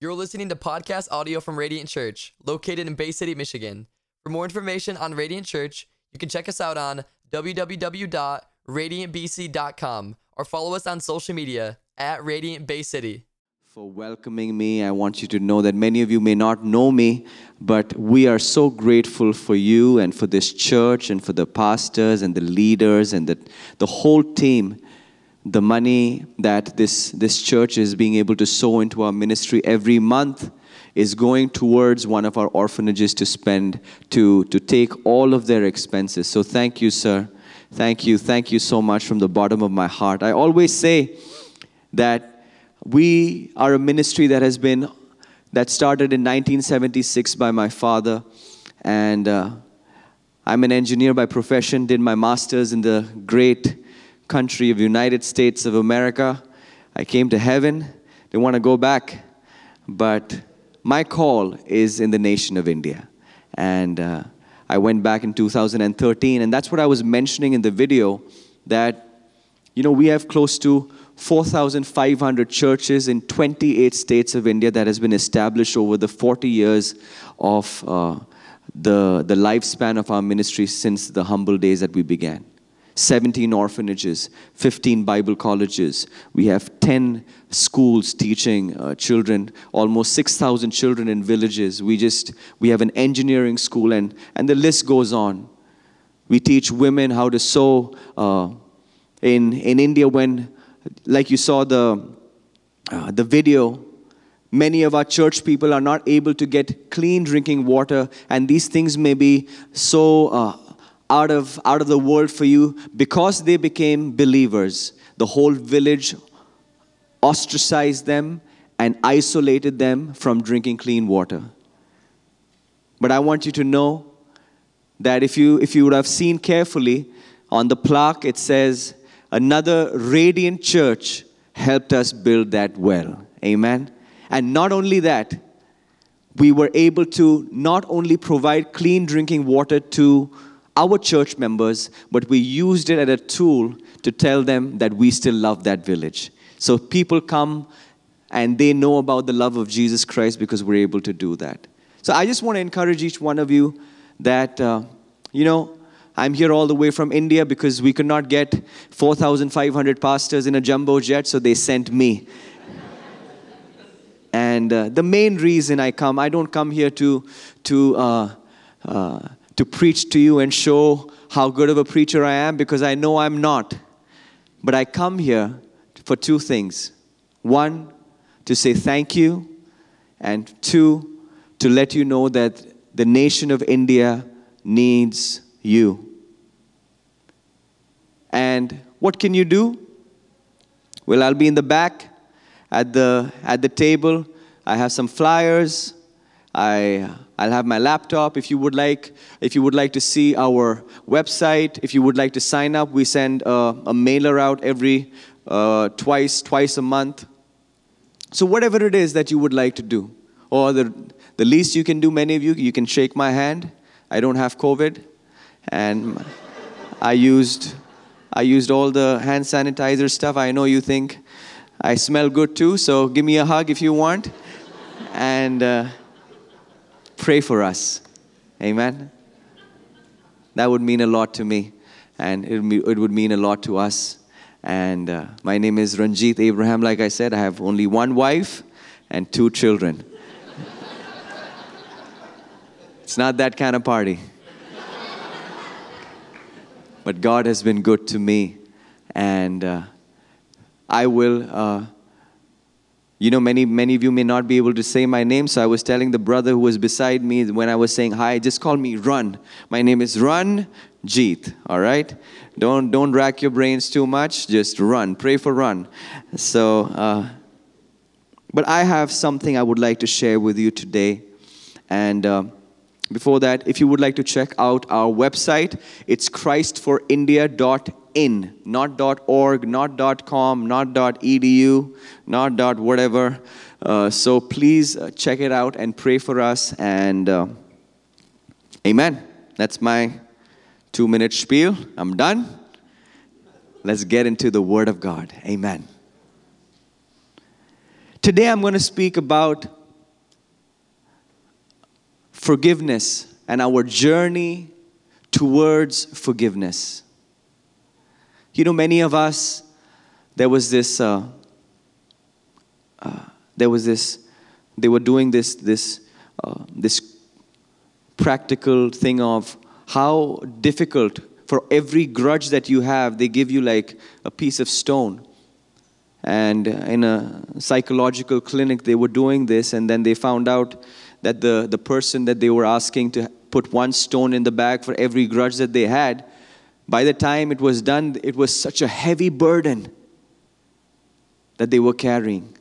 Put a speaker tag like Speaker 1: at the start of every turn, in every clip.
Speaker 1: You're listening to podcast audio from Radiant Church, located in Bay City, Michigan. For more information on Radiant Church, you can check us out on www.radiantbc.com or follow us on social media at Radiant Bay City.
Speaker 2: for welcoming me. I want you to know that many of you may not know me, but we are so grateful for you and for this church and for the pastors and the leaders and the, the whole team. The money that this, this church is being able to sow into our ministry every month is going towards one of our orphanages to spend, to, to take all of their expenses. So thank you, sir. Thank you. Thank you so much from the bottom of my heart. I always say that we are a ministry that has been that started in 1976 by my father and uh, i'm an engineer by profession did my masters in the great country of united states of america. I came to heaven. Didn't want to go back. But my call is in the nation of india. And uh, i went back in 2013 and that's what i was mentioning in the video that you know we have close to 4,500 churches in 28 states of India that has been established over the 40 years of uh, the, the lifespan of our ministry since the humble days that we began. 17 orphanages, 15 Bible colleges. We have 10 schools teaching uh, children, almost 6,000 children in villages. We just, we have an engineering school and, and the list goes on. We teach women how to sew. Uh, in, in India, when like you saw the, uh, the video, many of our church people are not able to get clean drinking water, and these things may be so uh, out, of, out of the world for you because they became believers. The whole village ostracized them and isolated them from drinking clean water. But I want you to know that if you, if you would have seen carefully, on the plaque it says, another radiant church helped us build that well. Amen. And not only that, we were able to not only provide clean drinking water to our church members, but we used it as a tool to tell them that we still love that village. So people come and they know about the love of Jesus Christ because we're able to do that. So I just want to encourage each one of you that, uh, you know, I'm here all the way from India because we could not get 4,500 pastors in a jumbo jet, so they sent me. and uh, the main reason I come, I don't come here to, to, uh, uh, to preach to you and show how good of a preacher I am because I know I'm not. But I come here for two things one, to say thank you, and two, to let you know that the nation of India needs you. And what can you do? Well, I'll be in the back at the, at the table. I have some flyers. I, I'll have my laptop. If you would like, if you would like to see our website, if you would like to sign up, we send a, a mailer out every uh, twice, twice a month. So whatever it is that you would like to do, or the, the least you can do, many of you, you can shake my hand. I don't have COVID, and I used I used all the hand sanitizer stuff. I know you think I smell good too, so give me a hug if you want. And uh, pray for us. Amen. That would mean a lot to me, and it, would mean a lot to us. And uh, my name is Ranjit Abraham. Like I said, I have only one wife and two children. it's not that kind of party but God has been good to me. And uh, I will, uh, you know, many, many of you may not be able to say my name. So I was telling the brother who was beside me when I was saying hi, just call me Run. My name is Run Jeet, all right? Don't, don't rack your brains too much, just run. Pray for Run. So, uh, but I have something I would like to share with you today. And, uh, before that, if you would like to check out our website, it's christforindia.in, not .org, not .com, not .edu, not .whatever. Uh, so please uh, check it out and pray for us. And uh, amen. That's my two-minute spiel. I'm done. Let's get into the Word of God. Amen. Today I'm going to speak about forgiveness and our journey towards forgiveness. You know, many of us, there was this, uh, uh, there was this, they were doing this, this, uh, this practical thing of how difficult for every grudge that you have, they give you like a piece of stone. And in a psychological clinic, they were doing this, and then they found out that the, the person that they were asking to put one stone in the bag for every grudge that they had, by the time it was done, it was such a heavy burden that they were carrying.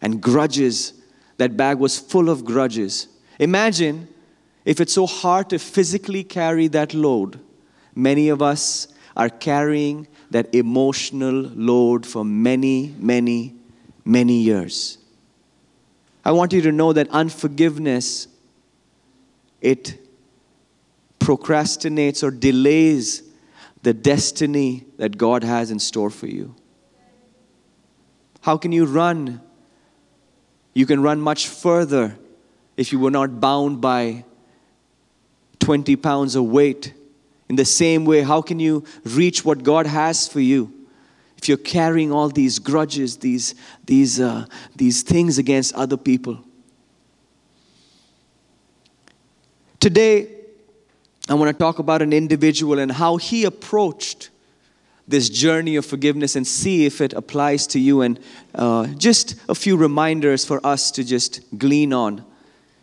Speaker 2: And grudges, that bag was full of grudges. Imagine if it's so hard to physically carry that load, many of us are carrying that emotional load for many, many, many years. I want you to know that unforgiveness it procrastinates or delays the destiny that God has in store for you. How can you run? You can run much further if you were not bound by 20 pounds of weight. In the same way, how can you reach what God has for you? If you're carrying all these grudges, these, these, uh, these things against other people. Today, I want to talk about an individual and how he approached this journey of forgiveness and see if it applies to you and uh, just a few reminders for us to just glean on.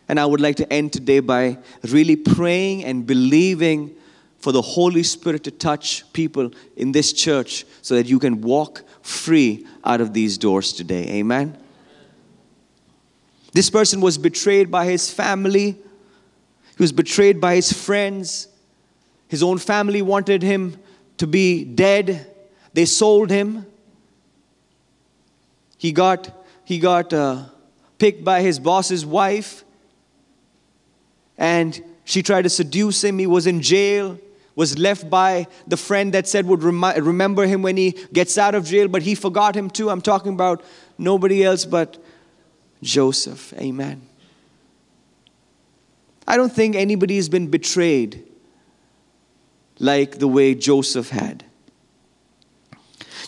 Speaker 2: And I would like to end today by really praying and believing for the Holy Spirit to touch people in this church so that you can walk free out of these doors today. Amen. This person was betrayed by his family, he was betrayed by his friends. His own family wanted him to be dead, they sold him. He got, he got uh, picked by his boss's wife and she tried to seduce him. He was in jail, was left by the friend that said would remi- remember him when he gets out of jail, but he forgot him too. I'm talking about nobody else but Joseph. Amen. I don't think anybody has been betrayed like the way Joseph had.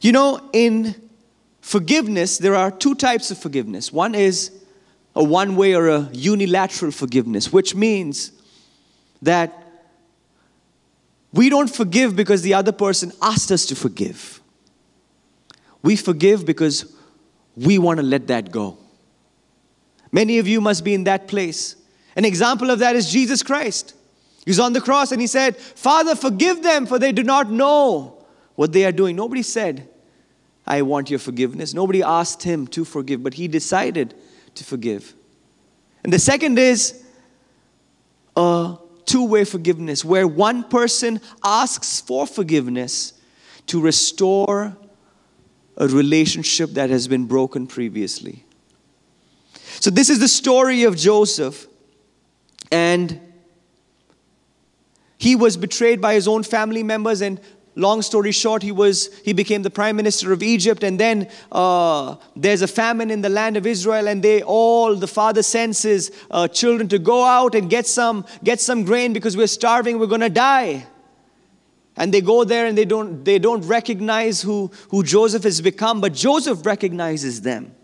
Speaker 2: You know, in forgiveness, there are two types of forgiveness. One is a one way or a unilateral forgiveness, which means that we don't forgive because the other person asked us to forgive. We forgive because we want to let that go. Many of you must be in that place. An example of that is Jesus Christ. He's on the cross and he said, Father, forgive them, for they do not know what they are doing. Nobody said, I want your forgiveness. Nobody asked him to forgive, but he decided to forgive. And the second is a two way forgiveness, where one person asks for forgiveness to restore a relationship that has been broken previously. So, this is the story of Joseph, and he was betrayed by his own family members. And long story short he was he became the prime minister of egypt. And then uh, there's a famine in the land of israel and they all the father sends his uh, children to go out and get some get some grain because we're starving we're going to die. And they go there and they don't they don't recognize who who joseph has become but joseph recognizes them.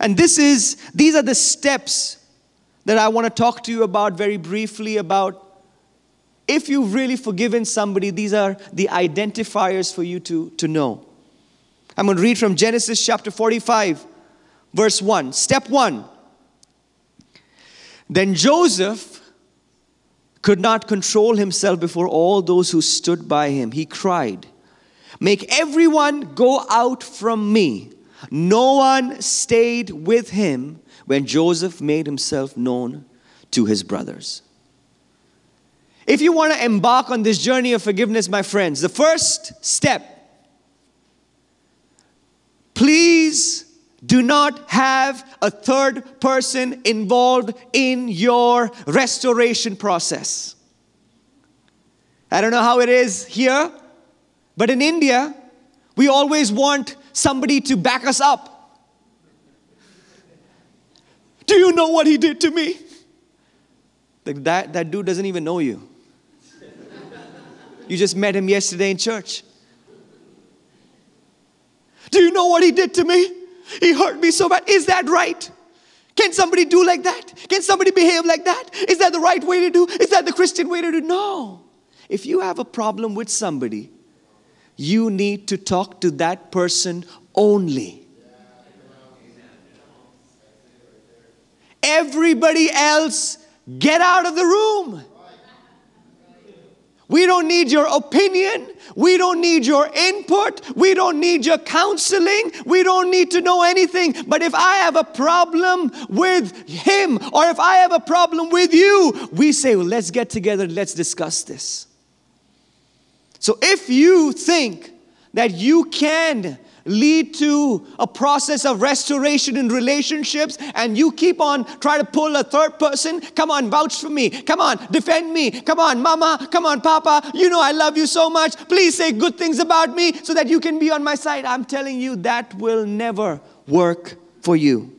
Speaker 2: And this is these are the steps that i want to talk to you about very briefly about if you've really forgiven somebody, these are the identifiers for you to, to know. I'm going to read from Genesis chapter 45, verse 1. Step 1. Then Joseph could not control himself before all those who stood by him. He cried, Make everyone go out from me. No one stayed with him when Joseph made himself known to his brothers. If you want to embark on this journey of forgiveness, my friends, the first step, please do not have a third person involved in your restoration process. I don't know how it is here, but in India, we always want somebody to back us up. Do you know what he did to me? Like that, that dude doesn't even know you. You just met him yesterday in church. Do you know what he did to me? He hurt me so bad. Is that right? Can somebody do like that? Can somebody behave like that? Is that the right way to do? Is that the Christian way to do? No. If you have a problem with somebody, you need to talk to that person only. Everybody else, get out of the room. We don't need your opinion. We don't need your input. We don't need your counseling. We don't need to know anything. But if I have a problem with him or if I have a problem with you, we say, well, let's get together, let's discuss this. So if you think that you can lead to a process of restoration in relationships and you keep on trying to pull a third person? Come on vouch for me. Come on defend me. Come on mama. Come on papa. You know i love you so much. Please say good things about me so that you can be on my side. I'm telling you that will never work for you.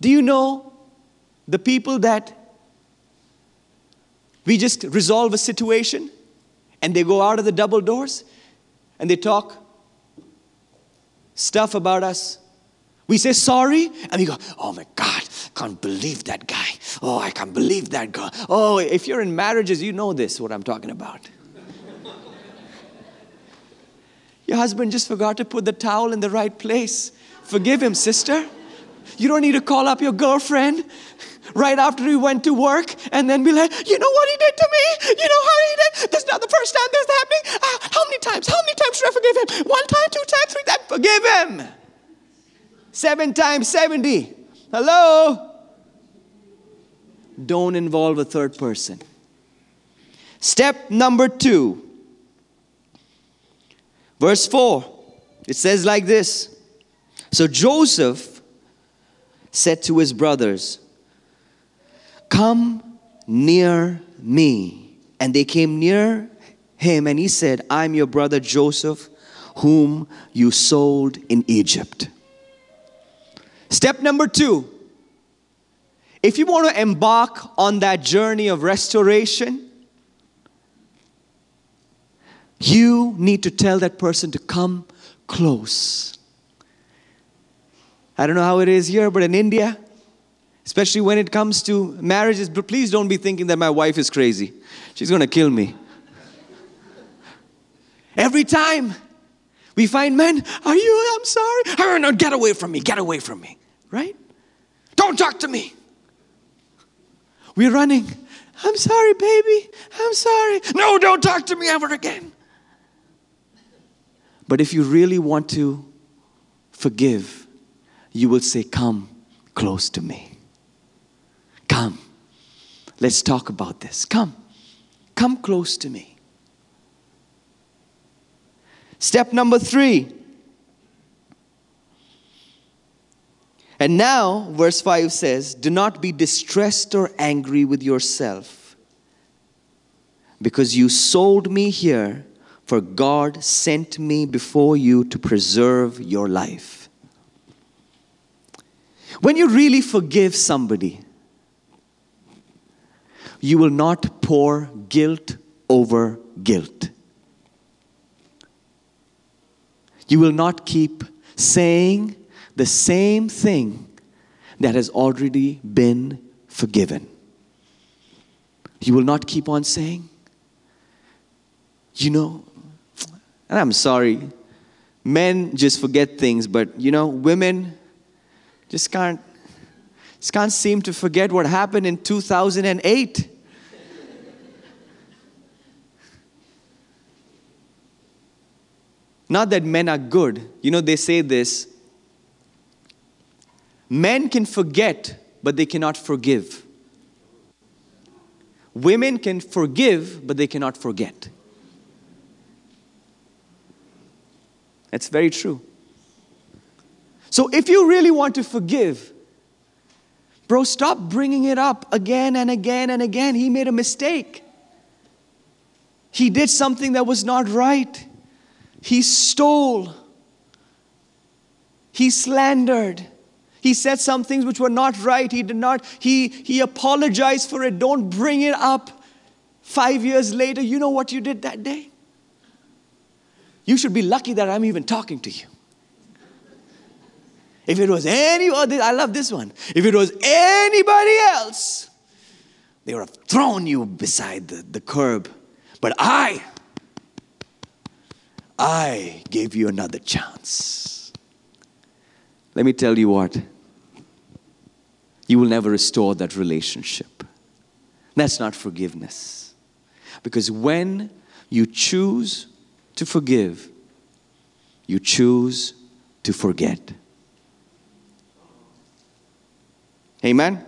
Speaker 2: Do you know the people that we just resolve a situation and they go out of the double doors and they talk stuff about us. We say sorry and we go, oh my God, can't believe that guy. Oh, I can't believe that girl. Oh, if you're in marriages, you know this, what I'm talking about. Your husband just forgot to put the towel in the right place. Forgive him, sister. You don't need to call up your girlfriend right after he went to work and then be like, you know what he did to me? You know how he did? This is not the first time this is happening. Uh, how many times? How many times should I forgive him? One time, two times, three times? Forgive him. Seven times 70. Hello? Don't involve a third person. Step number two. Verse 4. It says like this. So Joseph said to his brothers, Come near me. And they came near him, and he said, I'm your brother Joseph, whom you sold in Egypt. Step number two if you want to embark on that journey of restoration, you need to tell that person to come close. I don't know how it is here, but in India, especially when it comes to marriages. But please don't be thinking that my wife is crazy. She's going to kill me. Every time we find men, are you? I'm sorry. Oh, no, get away from me. Get away from me. Right? Don't talk to me. We're running. I'm sorry, baby. I'm sorry. No, don't talk to me ever again. But if you really want to forgive, you will say, Come close to me. Come, let's talk about this. Come, come close to me. Step number three. And now, verse 5 says, Do not be distressed or angry with yourself, because you sold me here, for God sent me before you to preserve your life. When you really forgive somebody, you will not pour guilt over guilt. You will not keep saying the same thing that has already been forgiven. You will not keep on saying, you know, and I'm sorry, men just forget things, but you know, women just can't just can't seem to forget what happened in 2008. Not that men are good. You know, they say this men can forget, but they cannot forgive. Women can forgive, but they cannot forget. That's very true. So, if you really want to forgive, bro, stop bringing it up again and again and again. He made a mistake. He did something that was not right. He stole. He slandered. He said some things which were not right. He did not, he, he apologized for it. Don't bring it up five years later. You know what you did that day? You should be lucky that I'm even talking to you. If it was any other, I love this one. If it was anybody else, they would have thrown you beside the, the curb. But I, I gave you another chance. Let me tell you what, you will never restore that relationship. That's not forgiveness. Because when you choose to forgive, you choose to forget. Amen?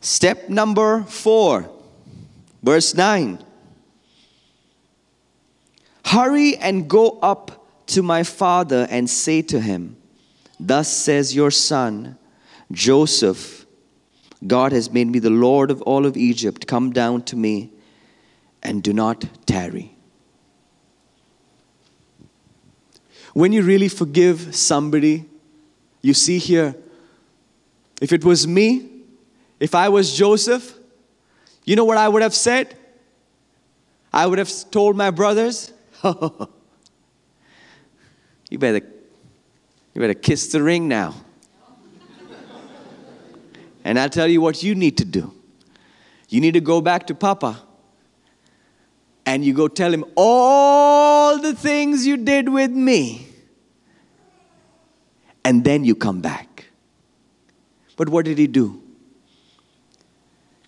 Speaker 2: Step number four, verse 9. Hurry and go up to my father and say to him, Thus says your son, Joseph, God has made me the Lord of all of Egypt. Come down to me and do not tarry. When you really forgive somebody, you see here, if it was me, if I was Joseph, you know what I would have said? I would have told my brothers, you better you better kiss the ring now. and I'll tell you what you need to do. You need to go back to Papa and you go tell him all the things you did with me. And then you come back. But what did he do?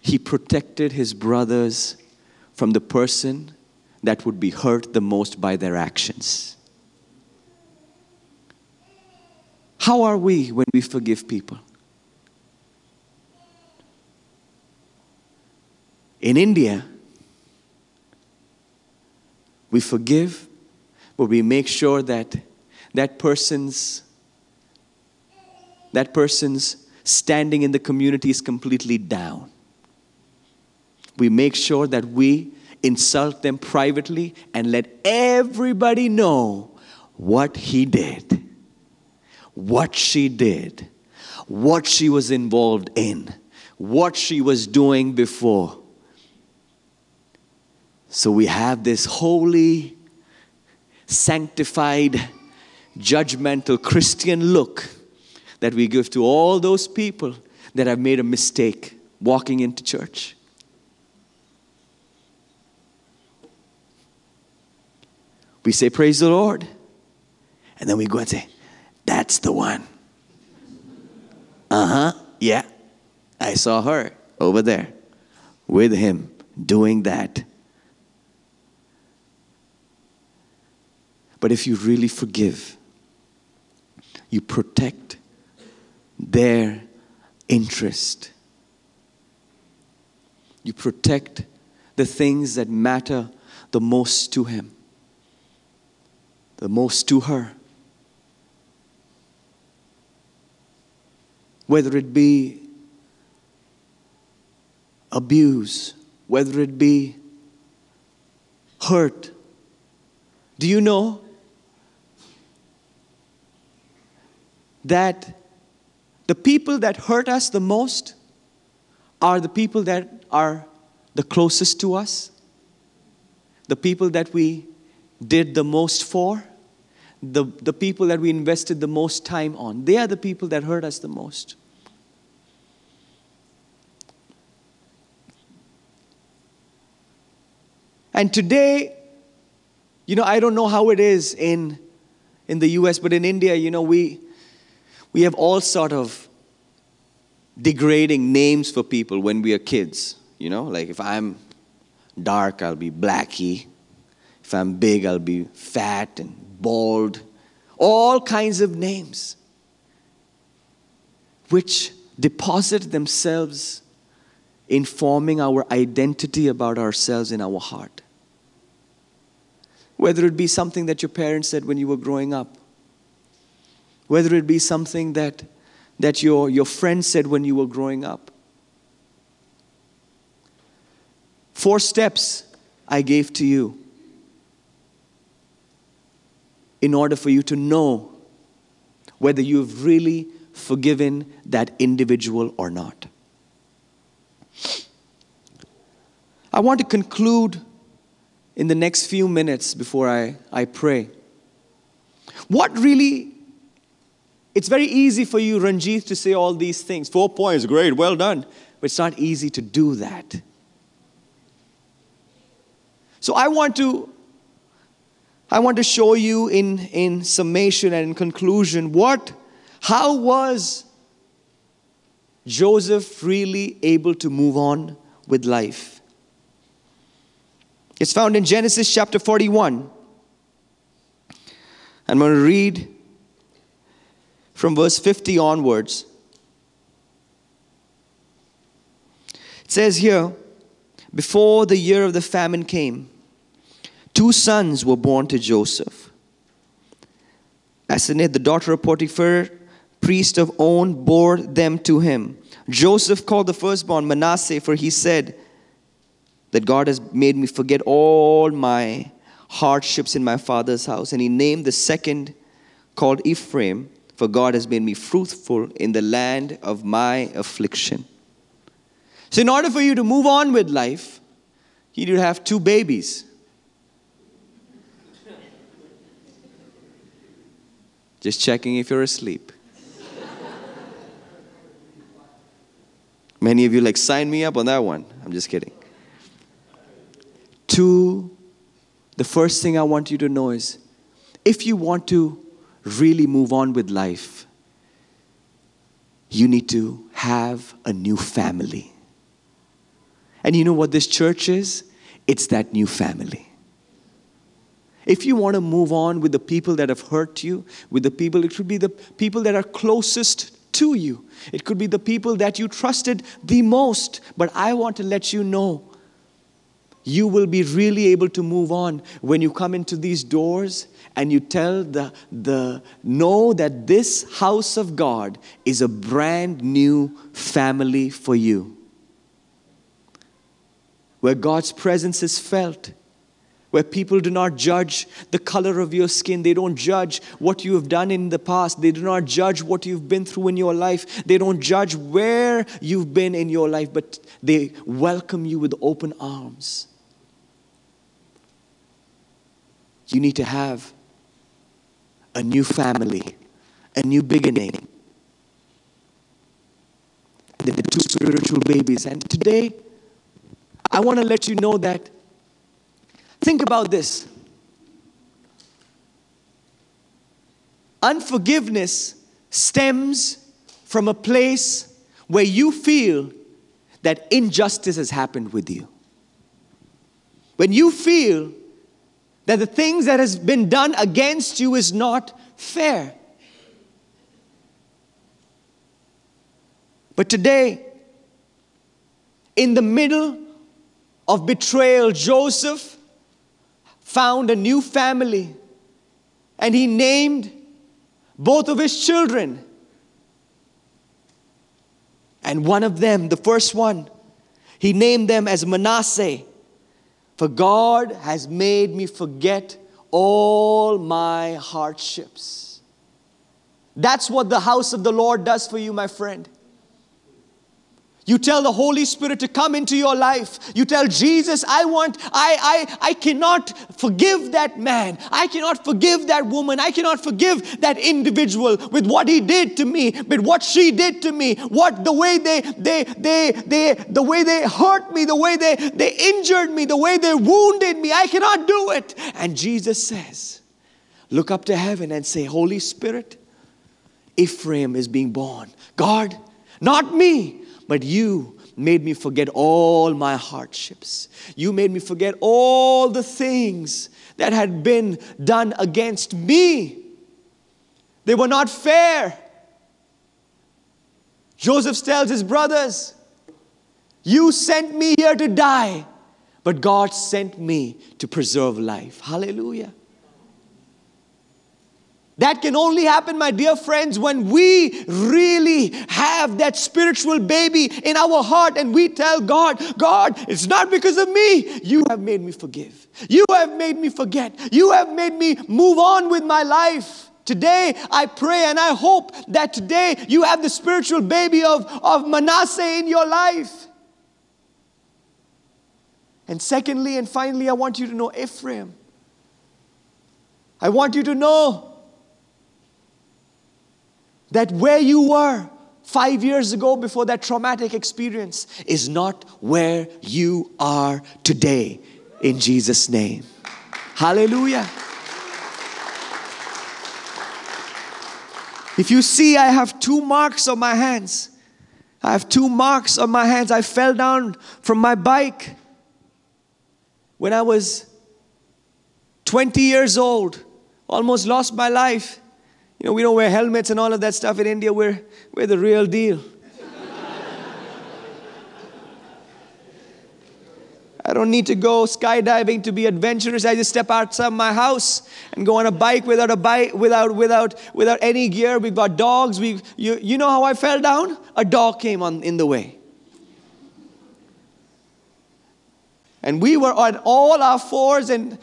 Speaker 2: He protected his brothers from the person that would be hurt the most by their actions. How are we when we forgive people? In India, we forgive, but we make sure that that person's that person's standing in the community is completely down. We make sure that we insult them privately and let everybody know what he did, what she did, what she was involved in, what she was doing before. So we have this holy, sanctified, judgmental Christian look that we give to all those people that have made a mistake walking into church. We say, Praise the Lord. And then we go and say, That's the one. Uh huh. Yeah. I saw her over there with him doing that. But if you really forgive, you protect their interest. You protect the things that matter the most to him the most to her. Whether it be abuse, whether it be hurt. Do you know that the people that hurt us the most are the people that are the closest to us? The people that we did the most for? The, the people that we invested the most time on. They are the people that hurt us the most. And today, you know, I don't know how it is in, in the US, but in India, you know, we, we have all sort of degrading names for people when we are kids. You know, like if I'm dark, I'll be Blackie. If I'm big, I'll be fat and bald, all kinds of names, which deposit themselves in forming our identity about ourselves in our heart. Whether it be something that your parents said when you were growing up, whether it be something that, that your, your friend said when you were growing up. Four steps I gave to you in order for you to know whether you've really forgiven that individual or not. I want to conclude in the next few minutes before I, I pray. What really, it's very easy for you, Ranjit, to say all these things. Four points, great, well done. But it's not easy to do that. So I want to I want to show you in, in summation and in conclusion what how was Joseph really able to move on with life? It's found in Genesis chapter 41. I'm going to read from verse 50 onwards. It says here, before the year of the famine came, two sons were born to Joseph. Asenath, the daughter of Potiphar, priest of On, bore them to him. Joseph called the firstborn Manasseh, for he said that God has made me forget all my hardships in my father's house. And he named the second called Ephraim, for God has made me fruitful in the land of my affliction. So, in order for you to move on with life, you need to have two babies. Just checking if you're asleep. Many of you like sign me up on that one. I'm just kidding. Two, the first thing I want you to know is if you want to really move on with life, you need to have a new family. And you know what this church is? It's that new family. If you want to move on with the people that have hurt you, with the people, it should be the people that are closest to you. It could be the people that you trusted the most. But I want to let you know you will be really able to move on when you come into these doors and you tell the, the know that this house of God is a brand new family for you. Where God's presence is felt where people do not judge the color of your skin. They don't judge what you have done in the past. They do not judge what you've been through in your life. They don't judge where you've been in your life, but they welcome you with open arms. You need to have a new family, a new beginning. The two spiritual babies. And today, I want to let you know that Think about this unforgiveness stems from a place where you feel that injustice has happened with you. When you feel that the things that has been done against you is not fair. But today, in the middle of betrayal, Joseph found a new family and he named both of his children. And one of them, the first one, he named them as Manasseh. For God has made me forget all my hardships. That's what the house of the Lord does for you, my friend. You tell the Holy Spirit to come into your life. You tell Jesus, I want, I, I, I cannot forgive that man. I cannot forgive that woman. I cannot forgive that individual with what he did to me, but what she did to me, what the way they, they, they, they, the way they hurt me, the way they, they injured me, the way they wounded me. I cannot do it. And Jesus says, look up to heaven and say, Holy Spirit, Ephraim is being born. God, not me but you made me forget all my hardships. You made me forget all the things that had been done against me. They were not fair. Joseph tells his brothers, You sent me here to die, but God sent me to preserve life. Hallelujah. That can only happen, my dear friends, when we really have that spiritual baby in our heart and we tell God, God, it's not because of me. You have made me forgive. You have made me forget. You have made me move on with my life. Today, I pray and I hope that today you have the spiritual baby of, of Manasseh in your life. And secondly, and finally, I want you to know Ephraim. I want you to know that where you were five years ago before that traumatic experience is not where you are today in Jesus' name. Hallelujah. If you see, I have two marks on my hands. I have two marks on my hands. I fell down from my bike when I was 20 years old, almost lost my life. You know, we don't wear helmets and all of that stuff in India. We're, we're the real deal. I don't need to go skydiving to be adventurous. I just step outside my house and go on a bike without a bike, without, without, without any gear. We've got dogs. We, you, you know how I fell down? A dog came on in the way. And we were on all our fours, and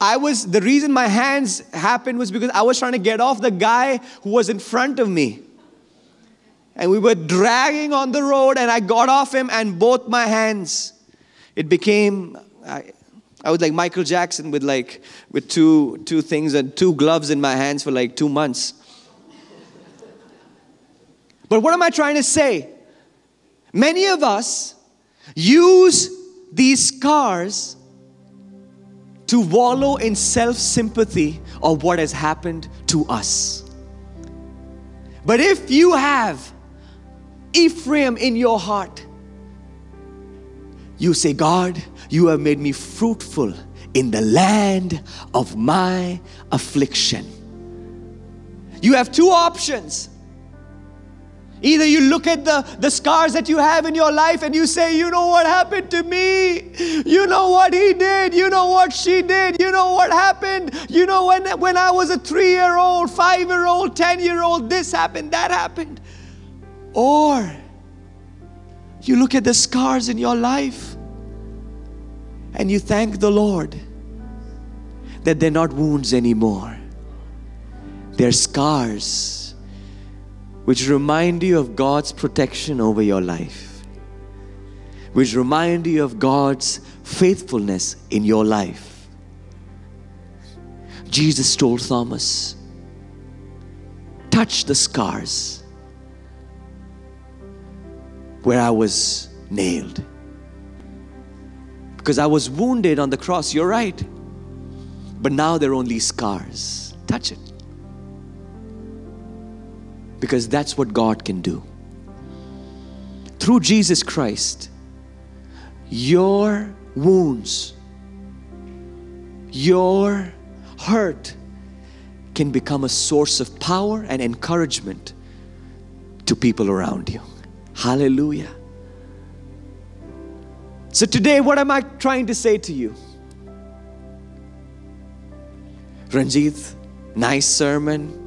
Speaker 2: I was the reason my hands happened was because I was trying to get off the guy who was in front of me. And we were dragging on the road, and I got off him, and both my hands it became I, I was like Michael Jackson with like with two two things and two gloves in my hands for like two months. But what am I trying to say? Many of us use these scars to wallow in self sympathy of what has happened to us. But if you have Ephraim in your heart, you say, God, you have made me fruitful in the land of my affliction. You have two options. Either you look at the, the scars that you have in your life and you say, You know what happened to me? You know what he did? You know what she did? You know what happened? You know when, when I was a three year old, five year old, 10 year old, this happened, that happened. Or you look at the scars in your life and you thank the Lord that they're not wounds anymore, they're scars which remind you of God's protection over your life, which remind you of God's faithfulness in your life. Jesus told Thomas, Touch the scars where I was nailed. Because I was wounded on the cross, you're right. But now they're only scars. Touch it. Because that's what God can do. Through Jesus Christ, your wounds, your hurt can become a source of power and encouragement to people around you. Hallelujah. So, today, what am I trying to say to you? Ranjit, nice sermon.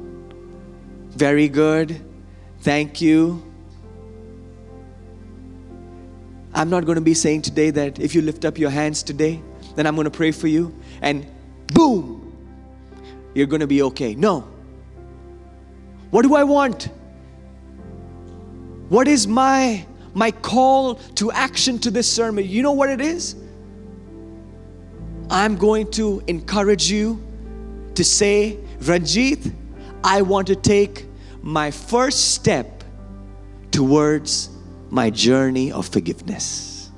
Speaker 2: Very good. Thank you. I'm not going to be saying today that if you lift up your hands today, then I'm going to pray for you and boom, you're going to be okay. No. What do I want? What is my my call to action to this sermon? You know what it is? I'm going to encourage you to say, Ranjit, I want to take my first step towards my journey of forgiveness.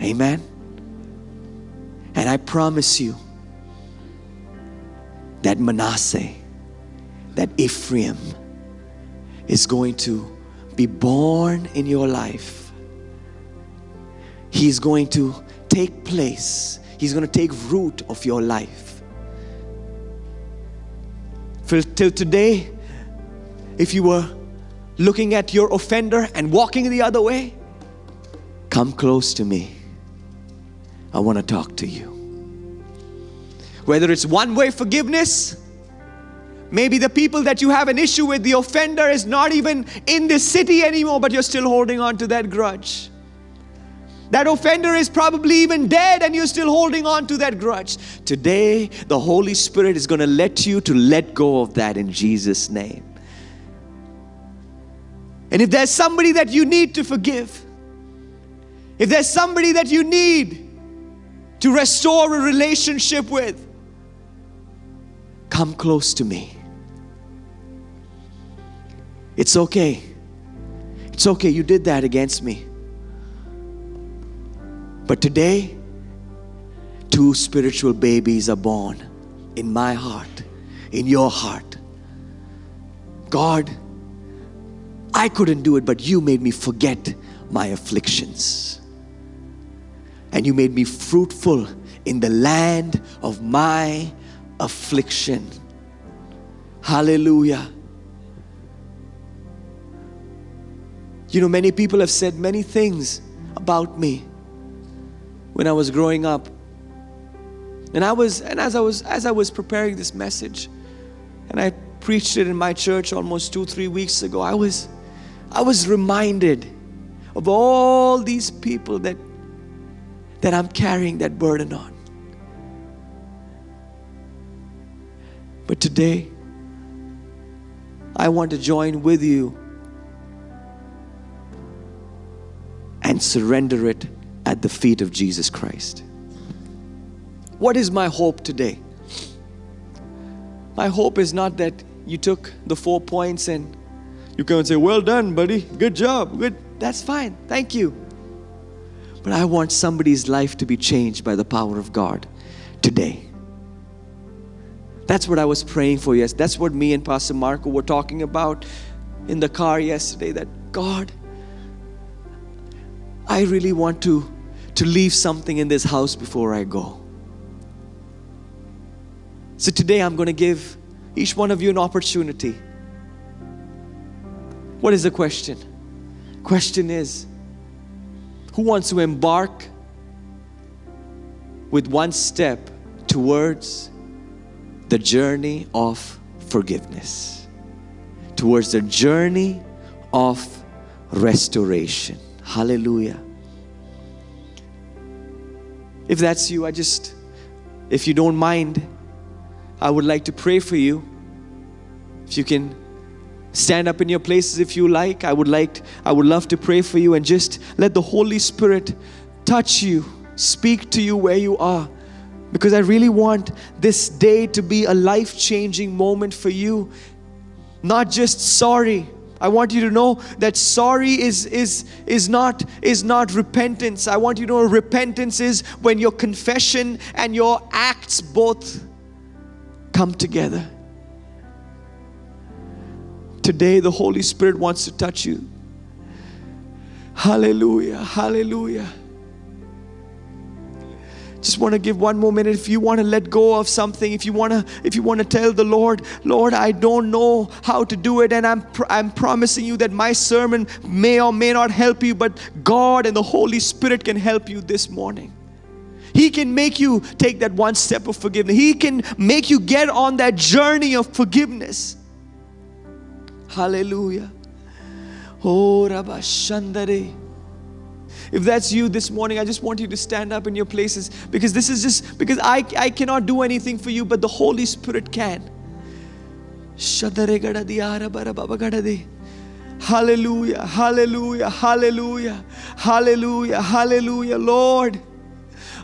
Speaker 2: Amen. And I promise you that Manasseh, that Ephraim is going to be born in your life. He's going to take place, He's going to take root of your life. Till today, if you were looking at your offender and walking the other way, come close to me. I want to talk to you. Whether it's one way forgiveness, Maybe the people that you have an issue with, the offender is not even in this city anymore, but you're still holding on to that grudge. That offender is probably even dead and you're still holding on to that grudge. Today, the Holy Spirit is going to let you to let go of that in Jesus' name. And if there's somebody that you need to forgive, if there's somebody that you need to restore a relationship with, come close to me. It's okay. It's okay, you did that against me. But today, two spiritual babies are born in my heart, in your heart. God, I couldn't do it, but you made me forget my afflictions. And you made me fruitful in the land of my affliction. Hallelujah. You know, many people have said many things about me when I was growing up. And I was, and as I was, as I was preparing this message, and I preached it in my church almost two, three weeks ago, I was, I was reminded of all these people that, that I'm carrying that burden on. But today, I want to join with you and surrender it at the feet of Jesus Christ. What is my hope today? My hope is not that you took the four points and you and say, Well done, buddy. Good job. Good. That's fine. Thank you. But I want somebody's life to be changed by the power of God today. That's what I was praying for. Yes, that's what me and Pastor Marco were talking about in the car yesterday. That God, I really want to, to leave something in this house before I go. So today I'm going to give each one of you an opportunity. What is the question? Question is who wants to embark with one step towards the journey of forgiveness, towards the journey of restoration. Hallelujah. If that's you, I just, if you don't mind, I would like to pray for you. If you can stand up in your places if you like, I would like, I would love to pray for you and just let the Holy Spirit touch you, speak to you where you are because I really want this day to be a life changing moment for you. Not just sorry. I want you to know that sorry is, is, is, not, is not repentance. I want you to know repentance is when your confession and your acts both come together. Today, the Holy Spirit wants to touch you. Hallelujah, hallelujah. Just want to give one more minute. If you want to let go of something if you want to if you want to tell the lord lord i don't know how to do it and i'm i'm promising you that my sermon may or may not help you but god and the holy spirit can help you this morning. He can make you take that one step of forgiveness. He can make you get on that journey of forgiveness hallelujah oh rabashandare if that's you this morning, I just want you to stand up in your places because this is just because I, I cannot do anything for you, but the Holy Spirit can. Hallelujah, hallelujah, hallelujah, hallelujah, hallelujah, Lord.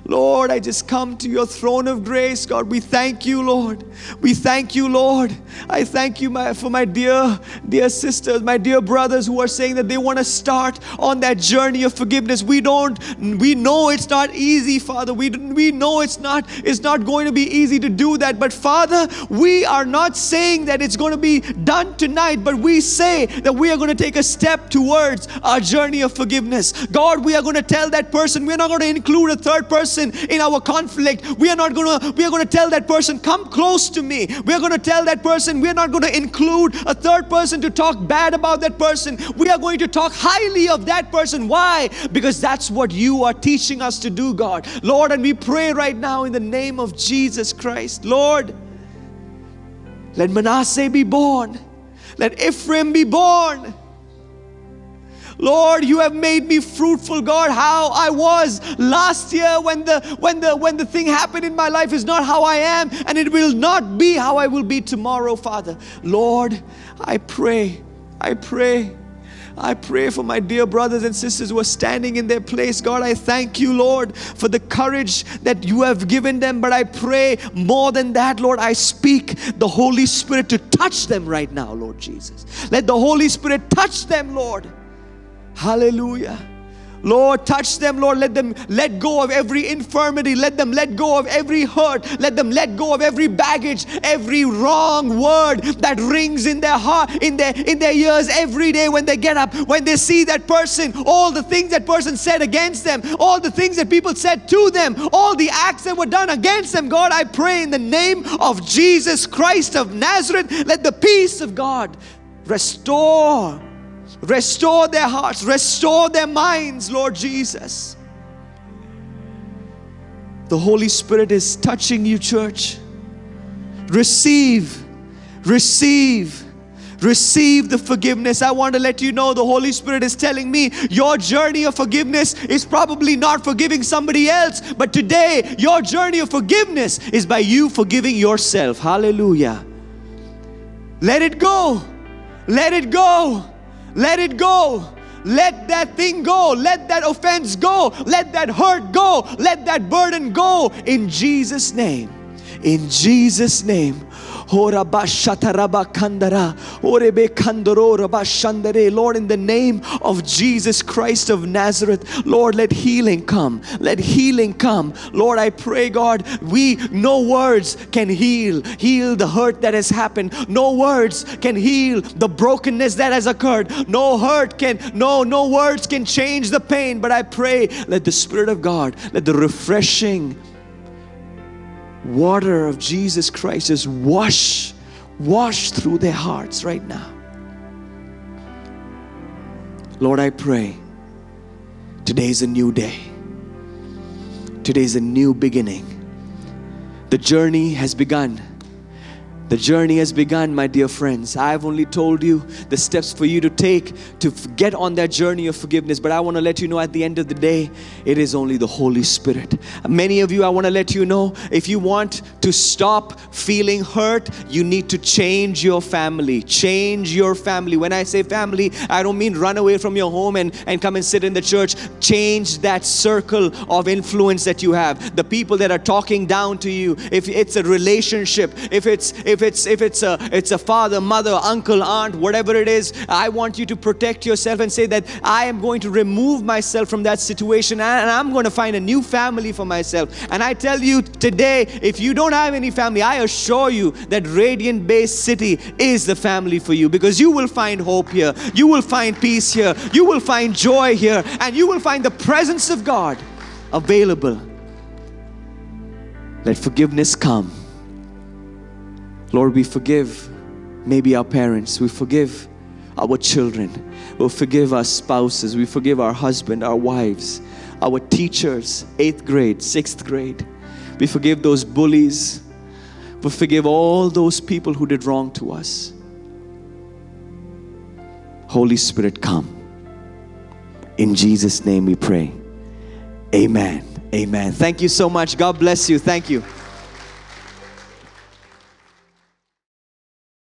Speaker 2: Lord, I just come to your throne of grace, God. We thank you, Lord. We thank you, Lord. I thank you my, for my dear, dear sisters, my dear brothers who are saying that they want to start on that journey of forgiveness. We don't, we know it's not easy, Father. We, we know it's not, it's not going to be easy to do that. But Father, we are not saying that it's going to be done tonight, but we say that we are going to take a step towards our journey of forgiveness. God, we are going to tell that person, we're not going to include a third person person in our conflict, we are not going to we are going to tell that person come close to me. We are going to tell that person we are not going to include a third person to talk bad about that person. We are going to talk highly of that person. Why? Because that's what you are teaching us to do, God. Lord, and we pray right now in the name of Jesus Christ. Lord, let Manasseh be born. Let Ephraim be born. Lord, you have made me fruitful, God. How I was last year when the when the when the thing happened in my life is not how I am, and it will not be how I will be tomorrow, Father. Lord, I pray, I pray. I pray for my dear brothers and sisters who are standing in their place. God, I thank you, Lord, for the courage that you have given them. But I pray more than that, Lord, I speak the Holy Spirit to touch them right now, Lord Jesus. Let the Holy Spirit touch them, Lord. Hallelujah. Lord, touch them, Lord. Let them let go of every infirmity. Let them let go of every hurt. Let them let go of every baggage, every wrong word that rings in their heart, in their in their ears every day when they get up, when they see that person, all the things that person said against them, all the things that people said to them, all the acts that were done against them. God, I pray in the name of Jesus Christ of Nazareth, let the peace of God restore Restore their hearts, restore their minds, Lord Jesus. The Holy Spirit is touching you, church. Receive, receive, receive the forgiveness. I want to let you know the Holy Spirit is telling me your journey of forgiveness is probably not forgiving somebody else, but today your journey of forgiveness is by you forgiving yourself. Hallelujah. Let it go. Let it go. Let it go. Let that thing go. Let that offense go. Let that hurt go. Let that burden go in Jesus' name. In Jesus' name. Lord, in the name of Jesus Christ of Nazareth, Lord, let healing come. Let healing come. Lord, I pray, God, we, no words can heal, heal the hurt that has happened. No words can heal the brokenness that has occurred. No hurt can, no, no words can change the pain. But I pray, let the Spirit of God, let the refreshing, water of Jesus Christ just wash, wash through their hearts right now. Lord, I pray today is a new day. Today is a new beginning. The journey has begun. The journey has begun, my dear friends. I've only told you the steps for you to take to get on that journey of forgiveness, but I want to let you know at the end of the day, it is only the Holy Spirit. Many of you, I want to let you know if you want to stop feeling hurt, you need to change your family. Change your family. When I say family, I don't mean run away from your home and, and come and sit in the church. Change that circle of influence that you have. The people that are talking down to you, if it's a relationship, if it's if it's if it's a it's a father, mother, uncle, aunt, whatever it is, I want you to protect yourself and say that I am going to remove myself from that situation and I'm going to find a new family for myself. And I tell you today, if you don't have any family, I assure you that Radiant Bay City is the family for you because you will find hope here, you will find peace here, you will find joy here, and you will find the presence of God available. Let forgiveness come. Lord, we forgive maybe our parents, we forgive our children, we forgive our spouses, we forgive our husband, our wives, our teachers, eighth grade, sixth grade. We forgive those bullies. We forgive all those people who did wrong to us. Holy Spirit, come. In Jesus' name we pray. Amen. Amen. Thank you so much. God bless you. Thank you.